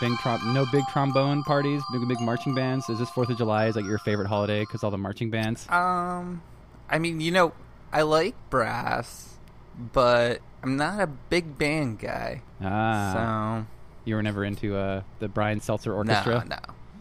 big trom- no big trombone parties, big big marching bands. Is this Fourth of July is like your favorite holiday because all the marching bands? Um, I mean, you know, I like brass, but I'm not a big band guy. Ah, so you were never into uh, the Brian Setzer no, Orchestra. no.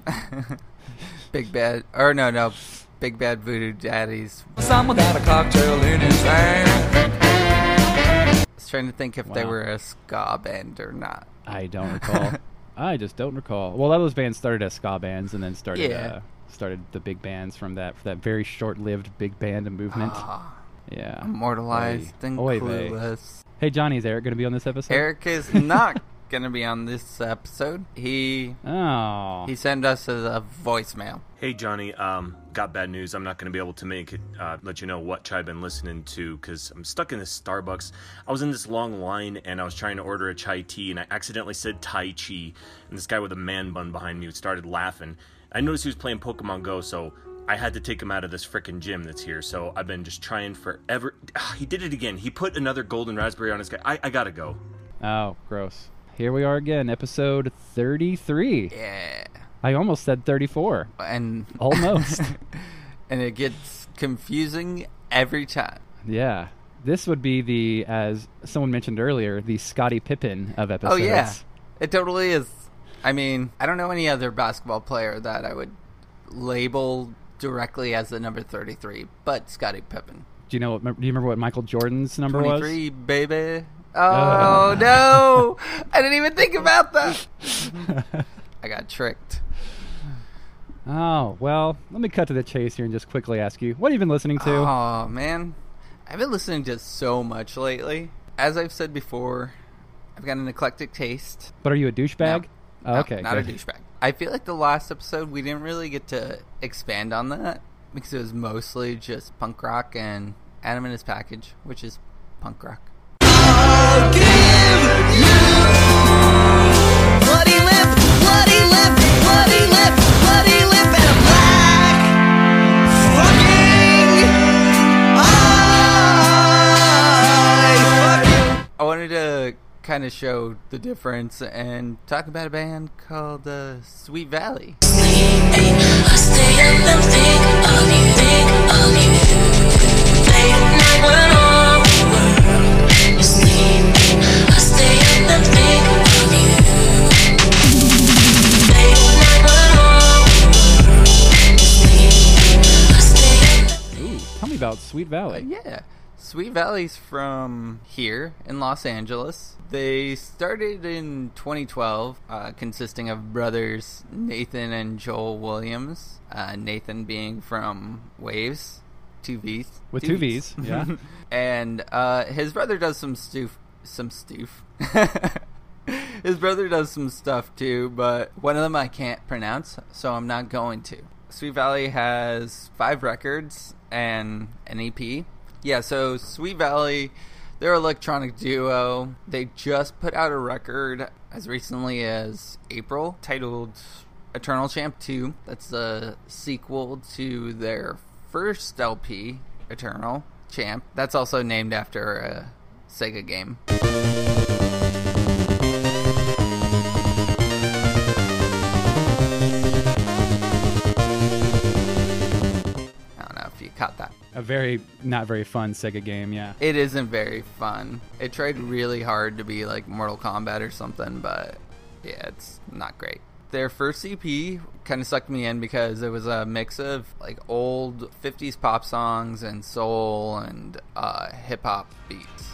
no. big bad, or no, no, big bad voodoo daddies. Someone got a cocktail in his hand. I was trying to think if they were a ska band or not. I don't recall. I just don't recall. Well, all those bands started as ska bands and then started Yeah. uh, started the big bands from that for that very short-lived big band movement. Ah, yeah. immortalized Oy. and Oy clueless. Hey, Johnny, is Eric going to be on this episode? Eric is not gonna be on this episode. He Oh. he sent us a, a voicemail. Hey Johnny, um, got bad news. I'm not going to be able to make it. Uh, let you know what chai I've been listening to because I'm stuck in this Starbucks. I was in this long line and I was trying to order a chai tea and I accidentally said Tai Chi, and this guy with a man bun behind me started laughing. I noticed he was playing Pokemon Go, so I had to take him out of this frickin' gym that's here. So I've been just trying forever. Ah, He did it again. He put another golden raspberry on his guy. I, I gotta go. Oh, gross. Here we are again, episode 33. Yeah, I almost said 34. and Almost. and it gets confusing every time. yeah. This would be the, as someone mentioned earlier, the Scottie Pippen of episodes. Oh yeah, it totally is. I mean, I don't know any other basketball player that I would label directly as the number thirty-three, but Scottie Pippen. Do you know? What, do you remember what Michael Jordan's number was? Twenty-three, baby. Oh no! I didn't even think about that. I got tricked. Oh well, let me cut to the chase here and just quickly ask you, what have you been listening to? Oh man, I've been listening to so much lately. As I've said before, I've got an eclectic taste. But are you a douchebag? No. Oh, No, okay, not good. a douchebag. I feel like the last episode we didn't really get to expand on that because it was mostly just punk rock and Atom and His Package, which is punk rock. Kind of show the difference and talk about a band called uh, Sweet Valley. About Sweet Uh, Valley. yeah. Sweet Valley's from here in Los Angeles. They started in 2012, uh, consisting of brothers Nathan and Joel Williams. Uh, Nathan being from Wavves, two V's. With two V's, yeah. and uh, his brother does some stoof, some stoof. his brother does some stuff too, but one of them I can't pronounce, so I'm not going to. Sweet Valley has five records and an EP. Yeah, so Sweet Valley, they're electronic duo. They just put out a record as recently as April titled Eternal Champ 2. That's the sequel to their first LP, Eternal Champ. That's also named after a Sega game. Caught that. A very not very fun Sega game, yeah. It isn't very fun. It tried really hard to be like Mortal Kombat or something, but yeah, it's not great. Their first EP kind of sucked me in because it was a mix of like old 50s pop songs and soul and uh, hip hop beats.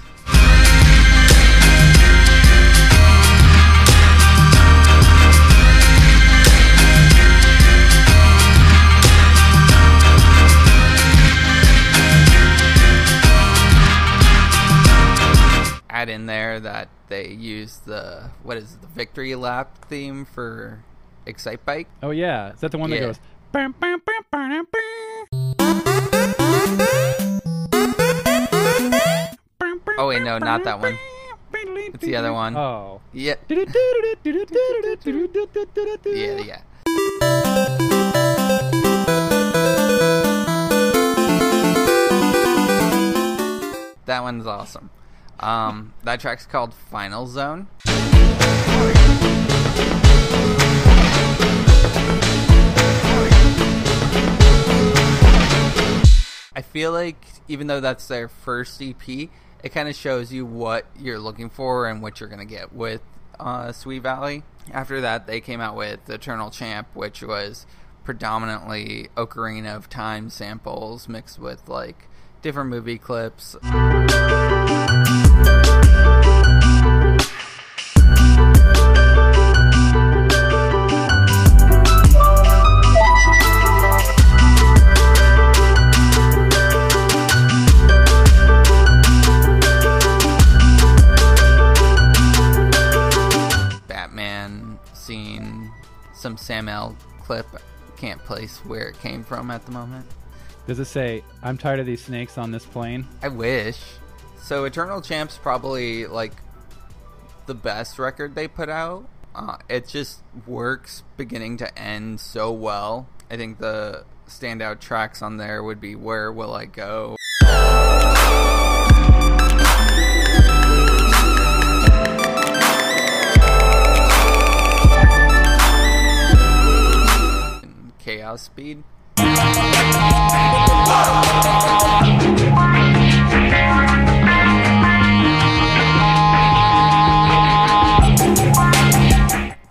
There that they use the what is it, the victory lap theme for Excitebike. Oh yeah, is that the one that goes? "Bam, bam, bam, bam, bam." Oh wait, no, not that one. It's the other one. Oh. Yeah, yeah, yeah, yeah. That one's awesome. Um, that track's called Final Zone. I feel like even though that's their first EP, it kind of shows you what you're looking for and what you're gonna get with uh, Sweet Valley. After that, they came out with Eternal Champ, which was predominantly Ocarina of Time samples mixed with like different movie clips. Place where it came from at the moment. Does it say, I'm tired of these snakes on this plane? I wish. So Eternal Champ's probably like the best record they put out. Uh, it just works beginning to end so well. I think the standout tracks on there would be Where Will I Go? Chaos Speed.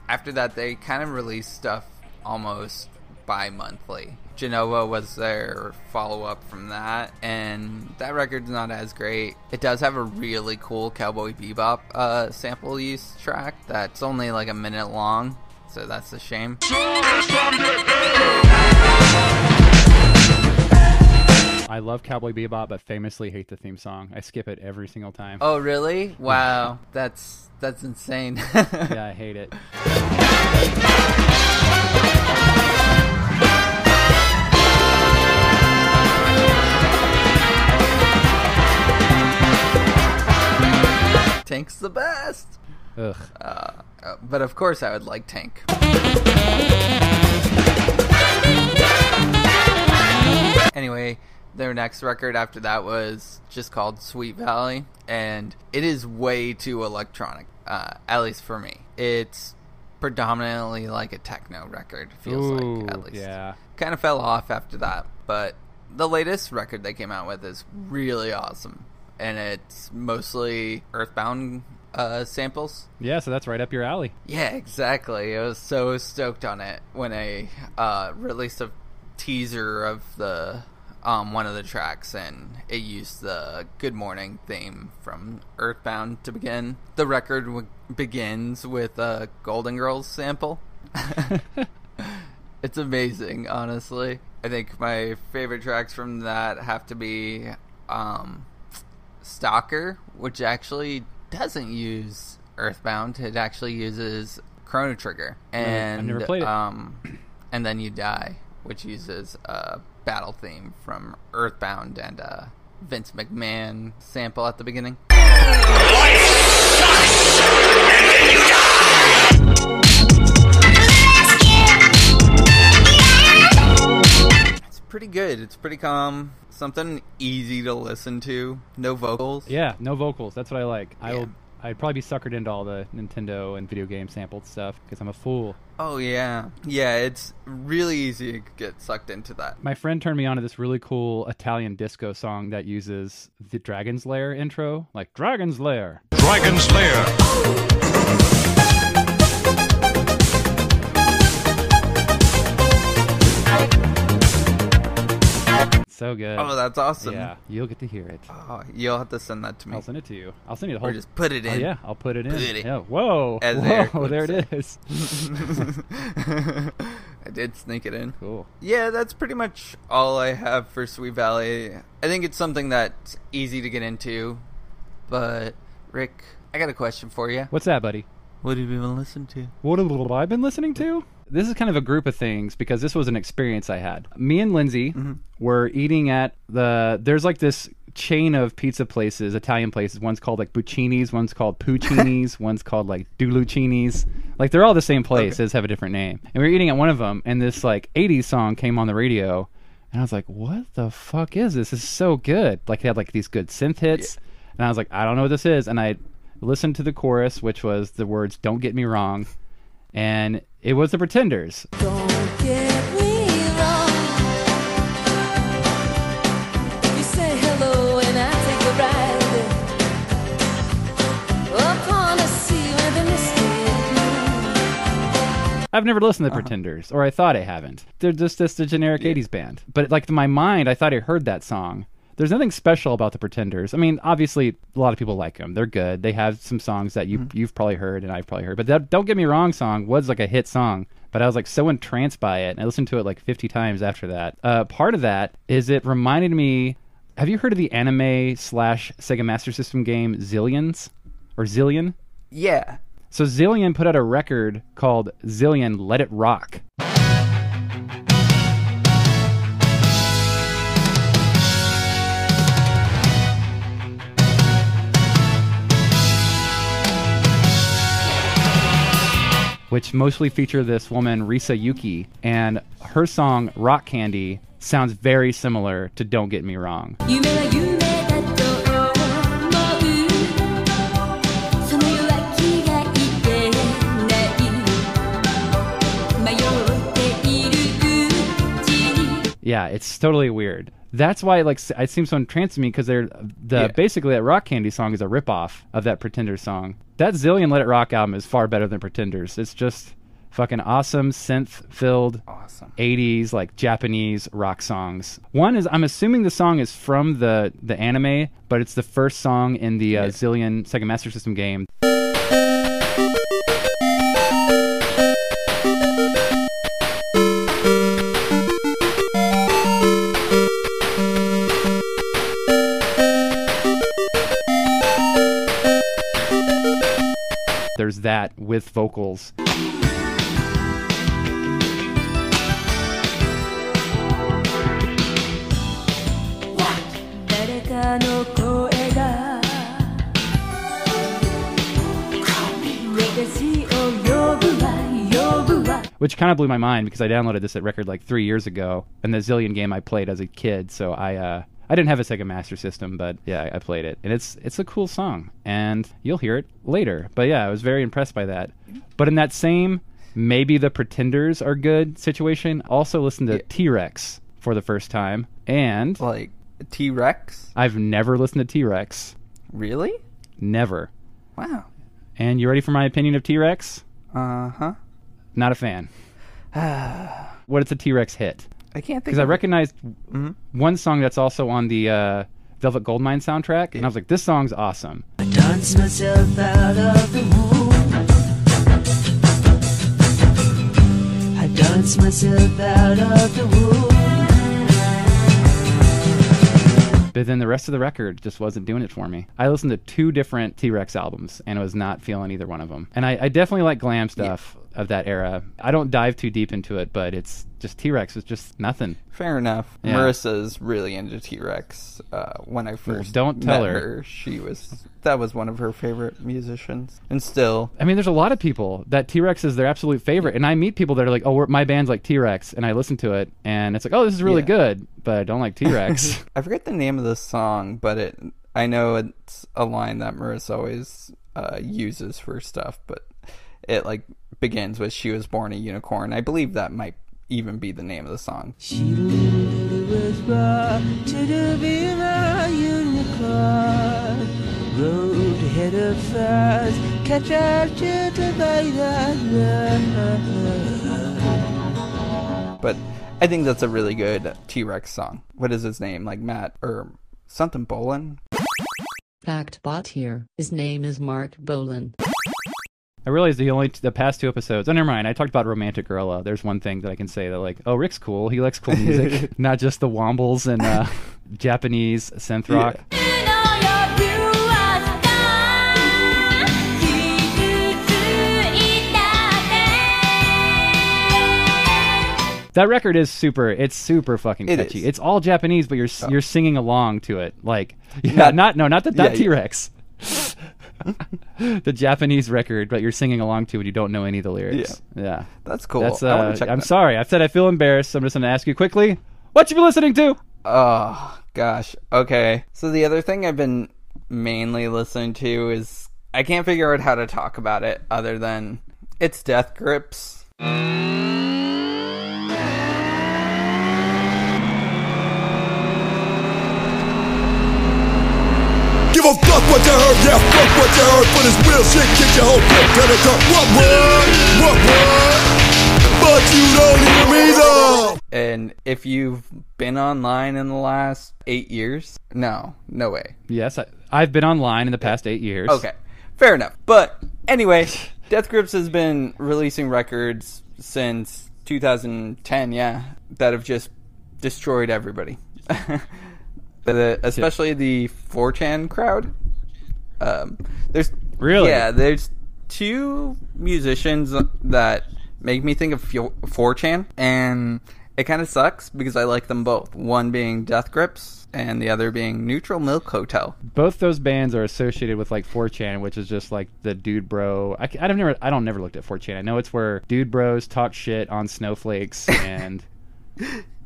After that, they kind of released stuff almost bi monthly. Genova was their follow up from that, and that record's not as great. It does have a really cool Cowboy Bebop uh, sample use track that's only like a minute long, so that's a shame. I love Cowboy Bebop, but famously hate the theme song. I skip it every single time. Oh, really? Wow, that's that's insane. Yeah, I hate it. Tank's the best. Ugh. Uh, but of course, I would like Tank. Anyway, their next record after that was just called Sweet Valley, and it is way too electronic, uh, at least for me. It's predominantly like a techno record, feels Ooh, like, at least. yeah. Kind of fell off after that, but the latest record they came out with is really awesome, and it's mostly Earthbound uh, samples. Yeah, so that's right up your alley. Yeah, exactly. I was so stoked on it when I uh, released a teaser of the um, one of the tracks, and it used the "Good Morning" theme from Earthbound to begin. The record w- begins with a Golden Girls sample. it's amazing, honestly. I think my favorite tracks from that have to be um, Stalker, which actually doesn't use Earthbound. It actually uses Chrono Trigger, and I've never played it. Um, and then you die, which uses a battle theme from Earthbound and a Vince McMahon sample at the beginning. It's pretty good. It's pretty calm. Something easy to listen to. No vocals. Yeah, no vocals. That's what I like. I Yeah. will. I'd probably be suckered into all the Nintendo and video game sampled stuff because I'm a fool. Oh yeah, yeah. It's really easy to get sucked into that. My friend turned me on to this really cool Italian disco song that uses the Dragon's Lair intro, like Dragon's Lair. Dragon's Lair. So good. Oh, that's awesome. Yeah, you'll get to hear it. Oh, you'll have to send that to me, I'll send it to you. I'll send you the whole. or just put it Oh, in. yeah, I'll put it in. Put it. Yeah. Whoa. As Whoa. There it is. I did sneak it in. cool. Yeah, that's pretty much all I have for Sweet Valley. I think it's something that's easy to get into. But Rick, I got a question for you. What's that, buddy? What have you been listening to? What have I been listening to? This is kind of a group of things because this was an experience I had. Me and Lindsay mm-hmm. were eating at the. There's like this chain of pizza places, Italian places. One's called like Buccini's, one's called Puccini's, one's called like Dulucini's. Like they're all the same place, they just have a different name. And we were eating at one of them, and this like 80s song came on the radio, and I was like, "What the fuck is this? This is so good!" Like it had like these good synth hits, and I was like, "I don't know what this is," and I listened to the chorus, which was the words "Don't get me wrong," and it was the Pretenders. I've never listened to uh-huh. Pretenders, or I thought I haven't. They're just this the generic yeah. 80s band. But like in my mind, I thought I heard that song. There's nothing special about the Pretenders. I mean, obviously, a lot of people like them. They're good. They have some songs that you you've probably heard and I've probably heard. But that "Don't Get Me Wrong" song was like a hit song. But I was like so entranced by it, and I listened to it like 50 times after that. Uh, part of that is it reminded me. Have you heard of the anime slash Sega Master System game Zillions or Zillion? Yeah. So Zillion put out a record called Zillion Let It Rock. which mostly feature this woman, Risa Yuki, and her song Rock Candy sounds very similar to Don't Get Me Wrong. Yeah, it's totally weird. That's why like it seems so entrancing me because they're the Yeah. basically that Rock Candy song is a ripoff of that Pretenders song. That Zillion Let It Rock album is far better than Pretenders. It's just fucking awesome synth filled Awesome. 80s like Japanese rock songs. One is I'm assuming the song is from the the anime, but it's the first song in the uh, Zillion Sega Master System game. that with vocals. which kind of blew my mind because I downloaded this at record like three years ago, and the Zillion game I played as a kid. So I uh, I didn't have a Sega Master System, but yeah, I played it, and it's it's a cool song, and you'll hear it later. But yeah, I was very impressed by that. But in that same maybe the Pretenders are good situation, also listened to Yeah. T Rex for the first time, and Like T Rex? I've never listened to T Rex, Really? never. Wow. And you ready for my opinion of T Rex? Uh huh. Not a fan. what what is a T Rex hit? I can't think. because I of it. recognized one song that's also on the uh, Velvet Goldmine soundtrack, and I was like, "This song's awesome." dance myself out of the womb. I dance myself out of the womb. But then the rest of the record just wasn't doing it for me. I listened to two different T Rex albums, and I was not feeling either one of them. And I, I definitely like glam stuff of that era. I don't dive too deep into it, but it's just T Rex is just nothing. Fair enough. Yeah. Marissa's really into T Rex. Uh, when I first don't tell met her. she was that was one of her favorite musicians, and still, I mean, there's a lot of people that T Rex is their absolute favorite, and I meet people that are like, "Oh, my band's like T Rex," and I listen to it, and it's like, "Oh, this is really Yeah. good," but I don't like T Rex. I forget the name of the song, but it I know it's a line that Marissa always uh, uses for stuff, but it like begins with "She was born a unicorn." I believe that might even be the name of the song. She was brought to the Viva unicorn. Road ahead of us, catch our children by the But I think that's a really good T Rex song. What is his name? Like Matt or something Bolin? Fact bot here. His name is Marc Bolan. I realized the only the past two episodes. Oh, never mind. I talked about Romantic Gorilla. There's one thing that I can say that like, oh, Rick's cool. He likes cool music, not just the Wombles and uh, Japanese synth rock. Yeah. That record is super. It's super fucking it catchy. Is. It's all Japanese, but you're oh. you're singing along to it. Like, yeah, not, not no, not the T Rex. the Japanese record, but you're singing along to and You don't know any of the lyrics. Yeah, That's cool. that's. I Uh, check I'm that. sorry. I've said I feel embarrassed. So I'm just gonna ask you quickly. What you been listening to? Oh gosh. Okay. So the other thing I've been mainly listening to is I can't figure out how to talk about it other than it's Death Grips. Give a fuck what you heard, yeah, fuck what you heard. For this real shit, kick your whole clip to the top. What word? What word? but you don't hear me though. And if you've been online in the last eight years, no, no way. Yes, I, I've been online in the past eight years. Okay, fair enough. But anyway, Death Grips has been releasing records since 2010, yeah, that have just destroyed everybody. the, especially the 4chan crowd. Um, there's Really? yeah, there's two musicians that make me think of 4chan, and it kind of sucks because I like them both. One being Death Grips, and the other being Neutral Milk Hotel. Both those bands are associated with like 4chan, which is just like the dude bro. I, I don't never I don't never looked at 4chan. I know it's where dude bros talk shit on snowflakes and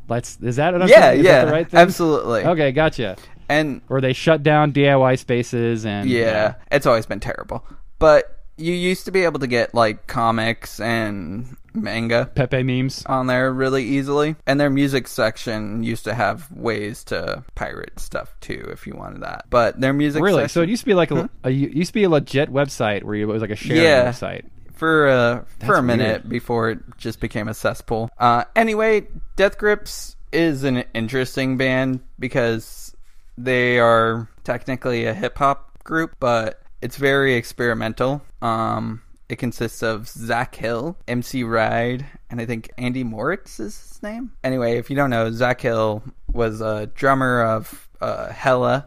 let's is that what I'm Yeah, saying? Is yeah, the right thing? absolutely. Okay, gotcha. And Or they shut down DIY spaces and Yeah, it's always been terrible. But you used to be able to get like comics and manga Pepe memes. on there really easily. And their music section used to have ways to pirate stuff too if you wanted that. But their music Really? section So it used to be like a, hmm? a it used to be a legit website where it was like a sharing Yeah. website. For uh, for a minute weird. before it just became a cesspool. Uh, anyway, Death Grips is an interesting band because they are technically a hip hop group, but it's very experimental. Um, it consists of Zach Hill, MC Ride, and I think Andy Moritz is his name. Anyway, if you don't know, Zach Hill was a drummer of uh, Hella.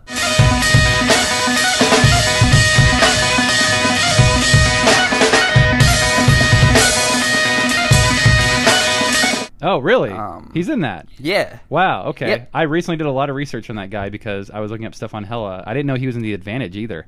Oh, really? Um, He's in that. Yeah. Wow. Okay. Yep. I recently did a lot of research on that guy because I was looking up stuff on Hella. I didn't know he was in the Advantage either.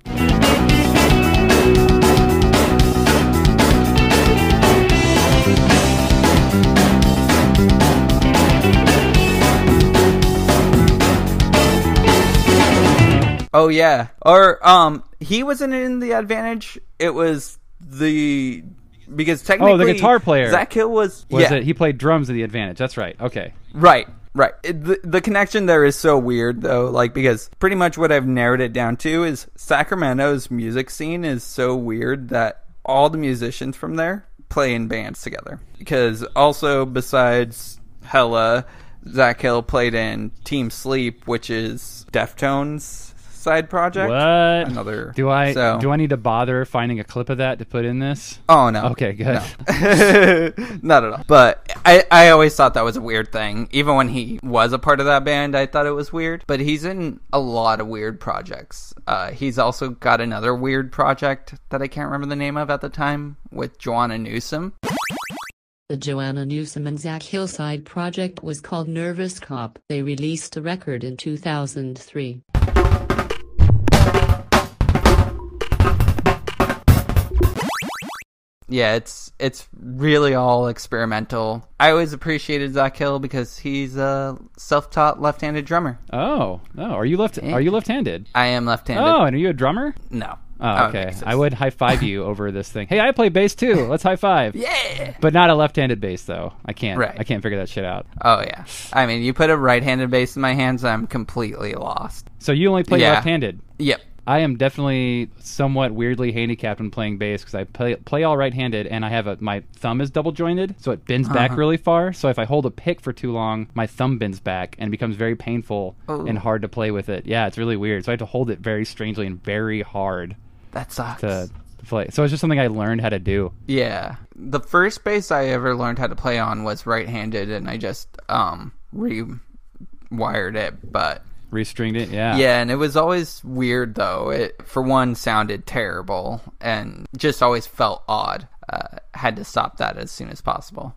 Oh yeah. Or um he wasn't in the advantage. It was the because technically Oh, the guitar player. Zach Hill was, Was yeah, it? He played drums in the Advantage. That's right. Okay. right. Right. The, the connection there is so weird though, like because pretty much what I've narrowed it down to is Sacramento's music scene is so weird that all the musicians from there play in bands together. Because also besides Hella, Zach Hill played in Team Sleep, which is Deftones side project. What? Another Do I so- do I need to bother finding a clip of that to put in this? Oh no. Okay, good. Not at all. But I, I always thought that was a weird thing. Even when he was a part of that band, I thought it was weird. But he's in a lot of weird projects. Uh, he's also got another weird project that I can't remember the name of at the time with Joanna Newsom. The Joanna Newsom and Zach Hillside project was called Nervous Cop. They released a record in 2003. Yeah, it's it's really all experimental. I always appreciated Zach Hill because he's a self-taught left-handed drummer. Oh, oh, are you left? Are you left-handed? I am left-handed. Oh, and are you a drummer? no. Oh, I okay. I would high five you over this thing. Hey, I play bass too. Let's high five. Yeah. But not a left-handed bass though. I can't. Right. I can't figure that shit out. Oh yeah. I mean, you put a right-handed bass in my hands, I'm completely lost. So you only play Yeah. left-handed. Yep. I am definitely somewhat weirdly handicapped when playing bass because I play, play all right-handed and I have a my thumb is double jointed, so it bends Uh-huh. back really far. So if I hold a pick for too long, my thumb bends back and becomes very painful Oh. and hard to play with it. Yeah, it's really weird. So I have to hold it very strangely and very hard That sucks. to, play. So it's just something I learned how to do. Yeah. The first bass I ever learned how to play on was right-handed, and I just um rewired it. But Restringed it. Yeah. yeah, and it was always weird though. It for one sounded terrible, and just always felt odd. Uh, had to stop that as soon as possible.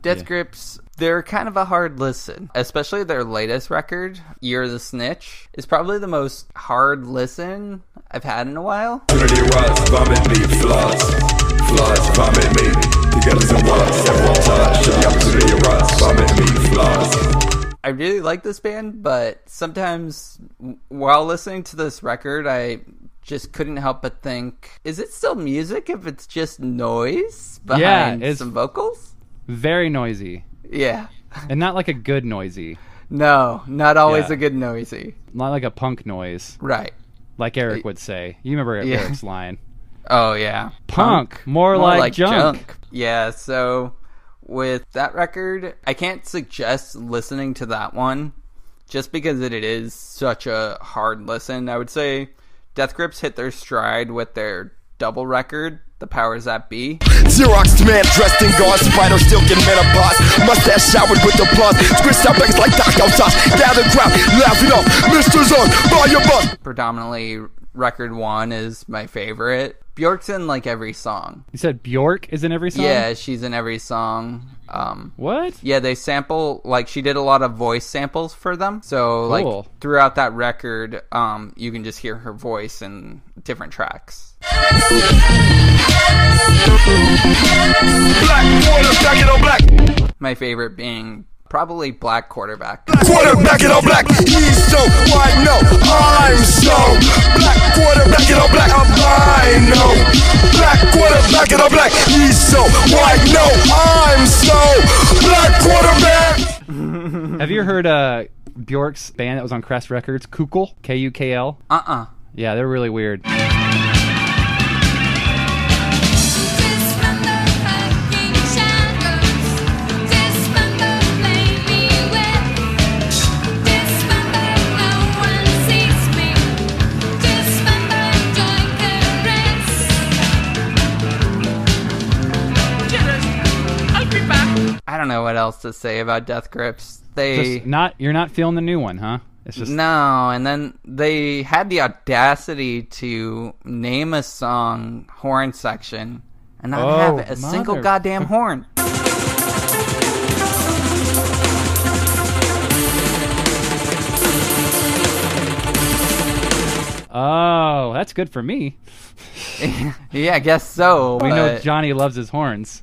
Death Grips, they're kind of a hard listen, especially their latest record, Year of the Snitch, is probably the most hard listen I've had in a while. Opportunity was vomit me flaws. Flaws vomit me. Together some words, several touch. The opportunity was vomit me flaws. I really like this band, but sometimes while listening to this record, I just couldn't help but think, is it still music if it's just noise behind it's- some vocals? Very noisy. Yeah. And not like a good noisy. No, not always Yeah. a good noisy. Not like a punk noise, Right. like Eric would say. You remember Yeah. Eric's line. Oh yeah, Punk. More, like, junk. Yeah. So with that record, I can't suggest listening to that one just because it is such a hard listen. I would say Death Grips hit their stride with their double record, The Powers That B. Xerox man dressed in gauze, spider still getting boss. Mustache showered with applause. Squished out bags like taco sauce. Gather crowd, laughing off. Mr. Zone, buy your bus. Predominantly, record one is my favorite. Bjork's in like every song. You said Bjork is in every song? Yeah, she's in every song. Um, What? yeah, they sample like she did a lot of voice samples for them. So like throughout that record, um, you can just hear her voice in different tracks. Black quarterback black. My favorite being probably Black Quarterback. Quarterback it on black. He's so white, no, I'm so black. Quarterback it on black. I know. Black quarterback it on black. He's so white, no, I'm so black quarterback. Have you heard uh, Bjork's band that was on Crass Records? Kukl? K U K L? Uh uh Yeah, they're really weird. I don't know what else to say about Death Grips. They Just not you're not feeling the new one, huh? It's just No, and then they had the audacity to name a song horn section and not Oh, have a single goddamn horn. Oh, that's good for me. yeah, I guess so. We know Johnny loves his horns.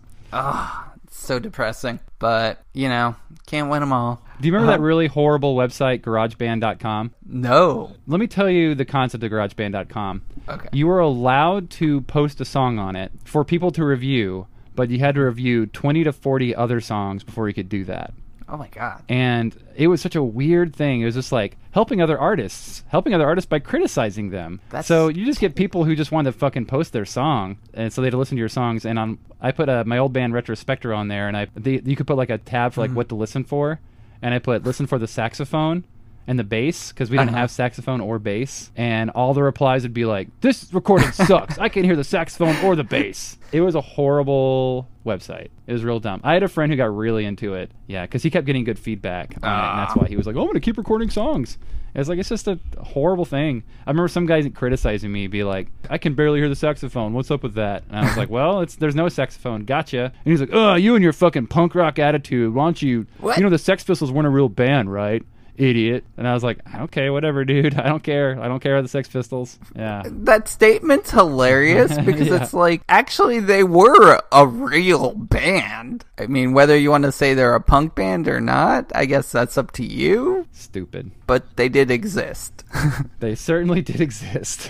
So depressing. But, you know, can't win them all. Do you remember Uh-huh. that really horrible website, GarageBand.com? No. Let me tell you the concept of GarageBand.com. Okay. You were allowed to post a song on it for people to review, but you had to review 20 to 40 other songs before you could do that. Oh my god. And it was such a weird thing. It was just like helping other artists, helping other artists by criticizing them. That's- So you just get people who just want to fucking post their song, and so they'd listen to your songs. And on, I put uh, my old band Retrospector on there, and I they, you could put like a tab for like what to listen for, and I put listen for the saxophone and the bass because we didn't Uh-huh. have saxophone or bass, and all the replies would be like, "This recording sucks. I can't hear the saxophone or the bass." It was a horrible website. It was real dumb. I had a friend who got really into it. Yeah, because he kept getting good feedback on it, and Ah. that's why he was like, "Oh, I'm gonna keep recording songs." It's like it's just a horrible thing. I remember some guys criticizing me, be like, "I can barely hear the saxophone. What's up with that?" And I was like, "Well, it's there's no saxophone. Gotcha." And he's like, "Oh, you and your fucking punk rock attitude. Why don't you? What? You know the Sex Pistols weren't a real band, right?" Idiot. And I was like, okay, whatever, dude. I don't care. I don't care about the Sex Pistols. Yeah. That statement's hilarious because Yeah. it's like actually they were a real band. I mean, whether you want to say they're a punk band or not, I guess that's up to you. Stupid. But they did exist. They certainly did exist.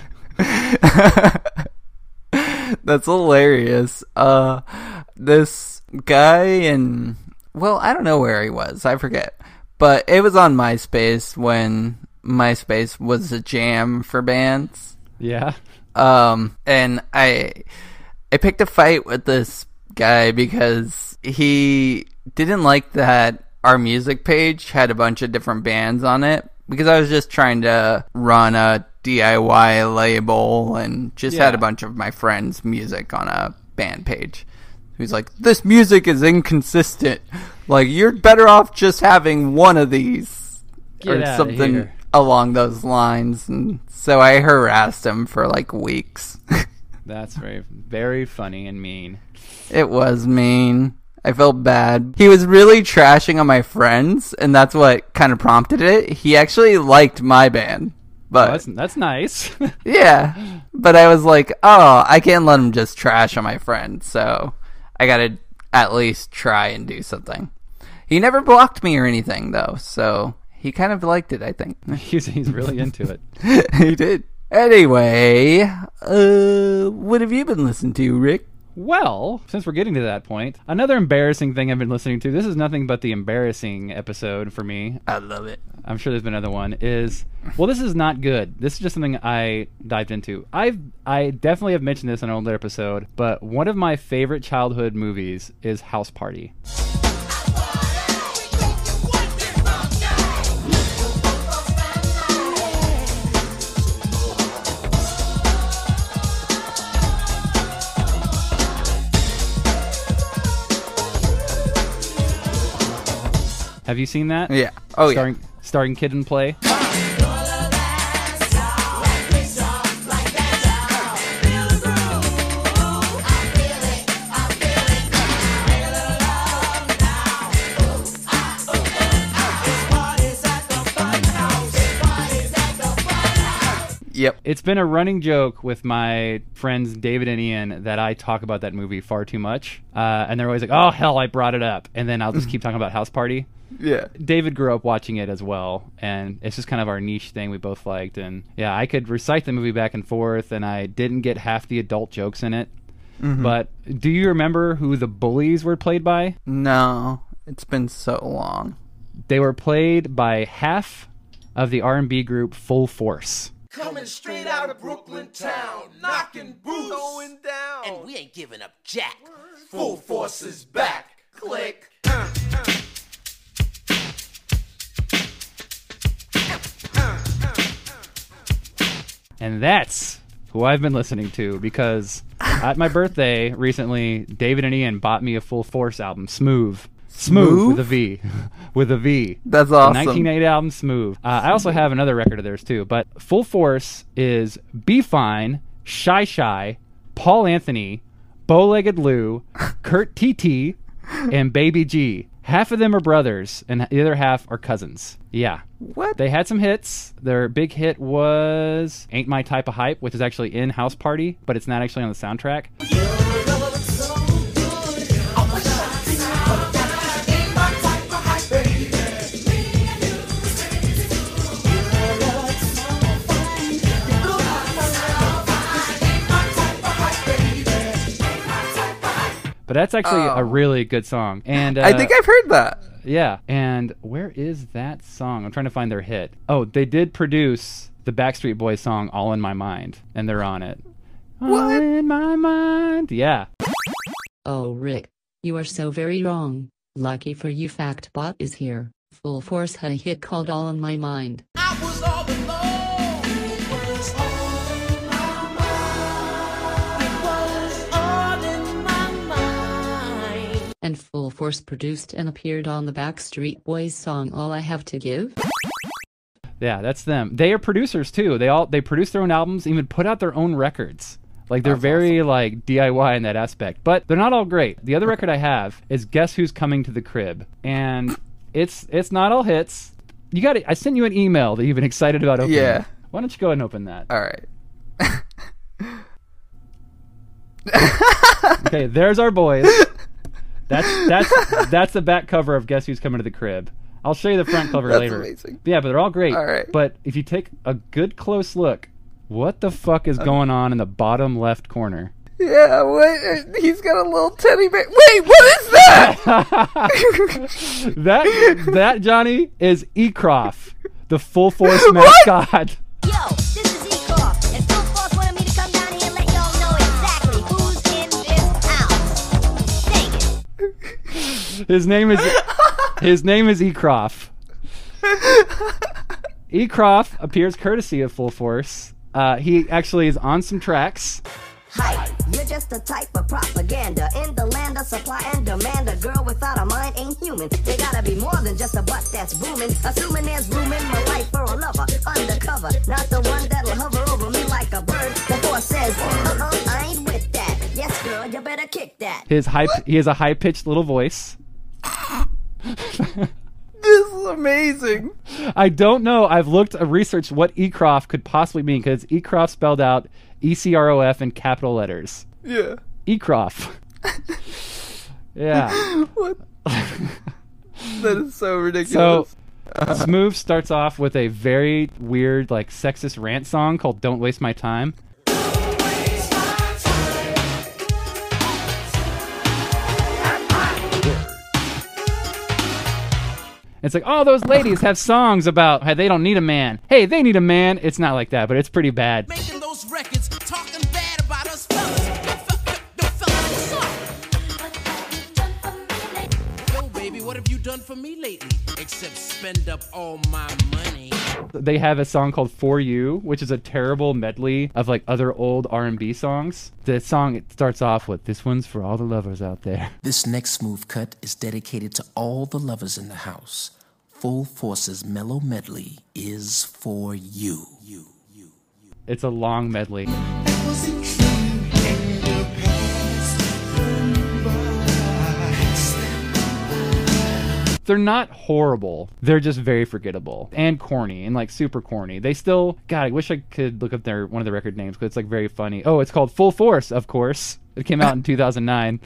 That's hilarious. Uh, this guy in well, I don't know where he was. I forget, but it was on MySpace when MySpace was a jam for bands. Yeah. Um, and I I picked a fight with this guy because he didn't like that our music page had a bunch of different bands on it because I was just trying to run a DIY label and just had a bunch of my friends' music on a band page. He's like, "This music is inconsistent. Like you're better off just having one of these Get or something along those lines." And so I harassed him for like weeks. That's very, very funny and mean. It was mean. I felt bad. He was really trashing on my friends, and that's what kind of prompted it. He actually liked my band, but Oh, that's that's nice. yeah. But I was like, oh, I can't let him just trash on my friends, so I gotta at least try and do something. He never blocked me or anything, though, so he kind of liked it, I think. he's he's really into it. he did. Anyway, uh, what have you been listening to, Rick? Well, since we're getting to that point, another embarrassing thing I've been listening to. This is nothing but the embarrassing episode for me. I love it. I'm sure there's been another one. Is well, this is not good. This is just something I dived into. I've I definitely have mentioned this in an older episode, but one of my favorite childhood movies is House Party. Have you seen that? Yeah. Oh, yeah. starring, Starring Kid and Play. Yep. It's been a running joke with my friends David and Ian that I talk about that movie far too much. Uh, and they're always like, oh, hell, I brought it up. And then I'll just keep talking about House Party. Yeah. David grew up watching it as well, and it's just kind of our niche thing we both liked. And yeah, I could recite the movie back and forth, and I didn't get half the adult jokes in it. Mm-hmm. But do you remember who the bullies were played by? No, it's been so long. They were played by half of the R&B group Full Force. Coming straight out of Brooklyn town, knocking boots, going down. And we ain't giving up Jack. Full force is back. Click. And that's who I've been listening to because at my birthday recently, David and Ian bought me a Full Force album, Smooth. Smooth, Smooth? with a V. with a V. That's The awesome. 1980 album Smooth. Uh, I also have another record of theirs too, but Full Force is B-Fine, Shy Shy, Paul Anthony, Bow Legged Lou, Kurt TT, and Baby G. Half of them are brothers, and the other half are cousins. Yeah. What? They had some hits. Their big hit was Ain't My Type of Hype, which is actually in House Party, but it's not actually on the soundtrack. But that's actually Oh. a really good song. And uh, I think I've heard that. Yeah. And where is that song? I'm trying to find their hit. Oh, they did produce the Backstreet Boys song All in My Mind, and they're on it. All in my mind. Yeah. Oh, Rick. You are so very wrong. Lucky for you, Factbot is here. Full Force had a hit called All in My Mind. And Full Force produced and appeared on the Backstreet Boys song All I Have to Give. Yeah, that's them. They are producers too. They all they produce their own albums, even put out their own records. Like they're very like DIY in that aspect, but they're not all great. The other record I have is Guess Who's Coming to the Crib, and it's it's not all hits. You got it. I sent you an email that you've been excited about opening. Yeah. Why don't you go ahead and open that? All right. Okay, there's our boys. That's that's that's the back cover of Guess Who's Coming to the Crib. I'll show you the front cover That's later. amazing. Yeah, but they're all great. All right. But if you take a good close look, what the fuck Uh. is going on in the bottom left corner? Yeah, what? He's got a little teddy bear. Wait, what is that? That that Johnny is Ecroft, the full force mascot. Yo, His name is his name is Ecroft. Ecroft appears courtesy of Full Force. Uh, he actually is on some tracks. Hype, you're just a type of propaganda in the land of supply and demand. A girl without a mind ain't human. There gotta be more than just a butt that's booming. Assuming there's room in my life for a lover, undercover, not the one that'll hover over me like a bird. The force says, uh-uh, I ain't with that. Yes, girl, you better kick that. His high he has a high pitched little voice. This is amazing. I don't know. I've looked, I've researched what Ecroft could possibly mean because Ecroft spelled out E C R O F in capital letters. Yeah. Ecroft. yeah. What? that is so ridiculous. So. Smooth starts off with a very weird, like, sexist rant song called Don't Waste My Time. It's like, oh, those ladies have songs about how they don't need a man. Hey, they need a man. It's not like that, but it's pretty bad. For me lately? Except spend up all my money. They have a song called "For You," which is a terrible medley of like other old R&B songs. The song it starts off with, "This one's for all the lovers out there." This next smooth cut is dedicated to all the lovers in the house. Full Force's mellow medley is for you. You. It's a long medley. They're not horrible. They're just very forgettable and corny and like super corny. They still, God, I wish I could look up their one of the record names because it's like very funny. Oh, it's called Full Force, of course. It came out in 2009.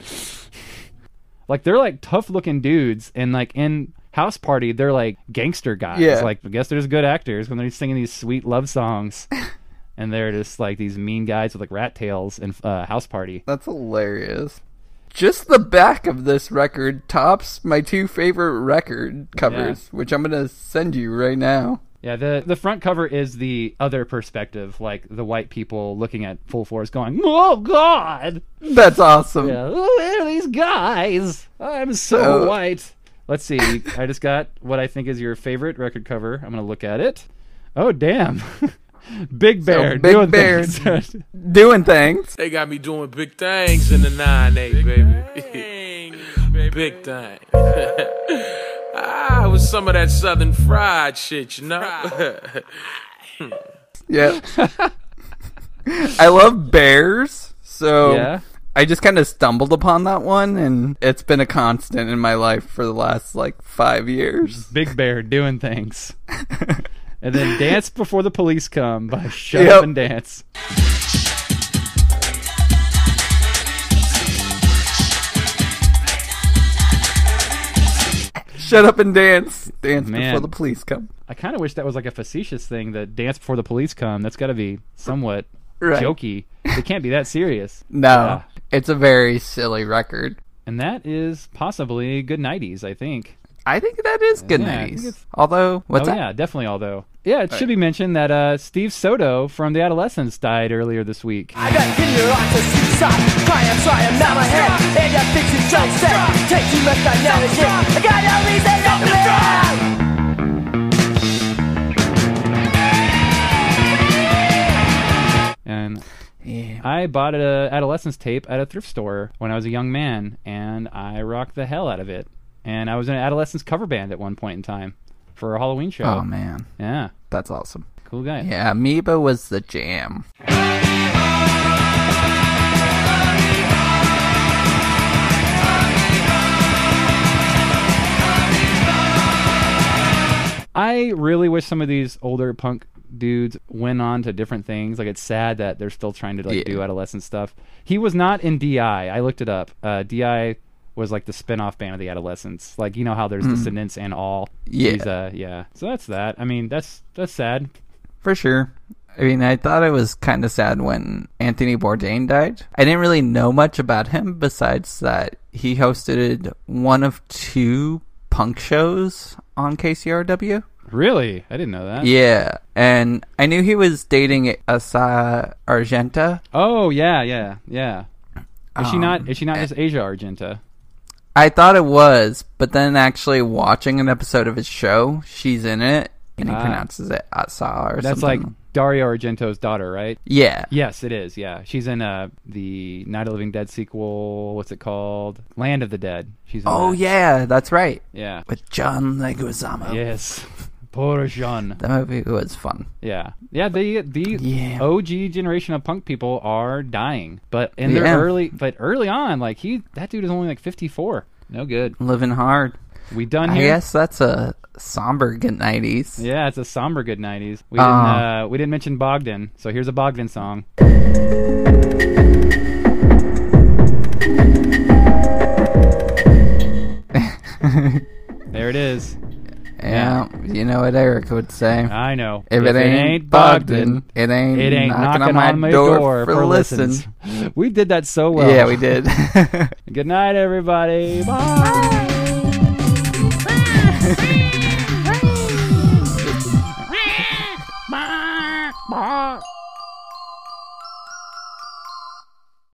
Like they're like tough looking dudes and like in House Party they're like gangster guys. Yeah. Like I guess they're just good actors when they're singing these sweet love songs. and they're just like these mean guys with like rat tails in uh, House Party. That's hilarious. Just the back of this record tops my two favorite record covers, which I'm gonna send you right now. Yeah, the the front cover is the other perspective, like the white people looking at Full Force, going, "Oh God, That's awesome. yeah, are these guys? I'm so So- white." Let's see. I just got what I think is your favorite record cover. I'm gonna look at it. Oh damn, Big Bear, Big doing Bear things. Doing things. They got me doing big things in the 9-8, baby. big thing. ah, with some of that southern fried shit, you know? Yeah. I love bears, so Yeah? I just kind of stumbled upon that one, and it's been a constant in my life for the last like five years. Big Bear doing things. And then Dance Before the Police Come by Shut Yep. Up and Dance. Shut up and dance, dance Man. before the police come. I kind of wish that was like a facetious thing that Dance Before the Police Come. That's got to be somewhat Right. jokey. It can't be that serious. No, Yeah. it's a very silly record. And that is possibly good 90s, I think. I think that is good Yeah, I 90s. Although, what's oh, that? yeah, definitely although. Yeah, it should be mentioned that uh, Steve Soto from The Adolescents died earlier this week. I got Hitler on the suicide. Try and try and not my head. And I fix it so set. Take too much dynamic hit. I got no reason not to live. And Yeah. I bought an Adolescents tape at a thrift store when I was a young man, and I rocked the hell out of it. And I was in an Adolescents cover band at one point in time for a Halloween show. Oh man, Yeah, that's awesome. cool guy. Yeah, Amoeba was the jam. I really wish some of these older punk dudes went on to different things. Like it's sad that they're still trying to like Yeah. do adolescent stuff. He was not in DI. I looked it up. Uh, DI was like the spin-off band of the Adolescents. Like you know how there's Descendants and all. Mm. Yeah. He's, uh, yeah. So that's that. I mean, that's that's sad. For sure. I mean, I thought it was kind of sad when Anthony Bourdain died. I didn't really know much about him besides that he hosted one of two punk shows on KCRW. Really, I didn't know that. Yeah, and I knew he was dating Asa Argento. Oh yeah, yeah, yeah. Is she Um, not? Is she not just Asia Argento? I thought it was, but then actually watching an episode of his show, she's in it, and he Ah. pronounces it Asa or That's something. like Dario Argento's daughter, right? yeah, Yes, it is. Yeah, she's in uh the Night of the Living Dead sequel. What's it called? Land of the Dead. She's in oh that. yeah, that's right, yeah. with John Leguizamo. Yes, poor Jean. That movie was fun. Yeah, yeah. The the Yeah. OG generation of punk people are dying, but in their early, but early on, like he, that dude is only like fifty four. No good. Living hard. We done I here. guess that's a somber good nineties. Yeah, it's a somber good nineties. We didn't Uh. uh, we didn't mention Bogdan, so here's a Bogdan song. there it is. Yeah, you know what Eric would say. I know. If, it, ain't Bogdan, it ain't, it ain't knocking, on my, door, for listen. listens. We did that so well. Yeah, we did. Good night, everybody. Bye.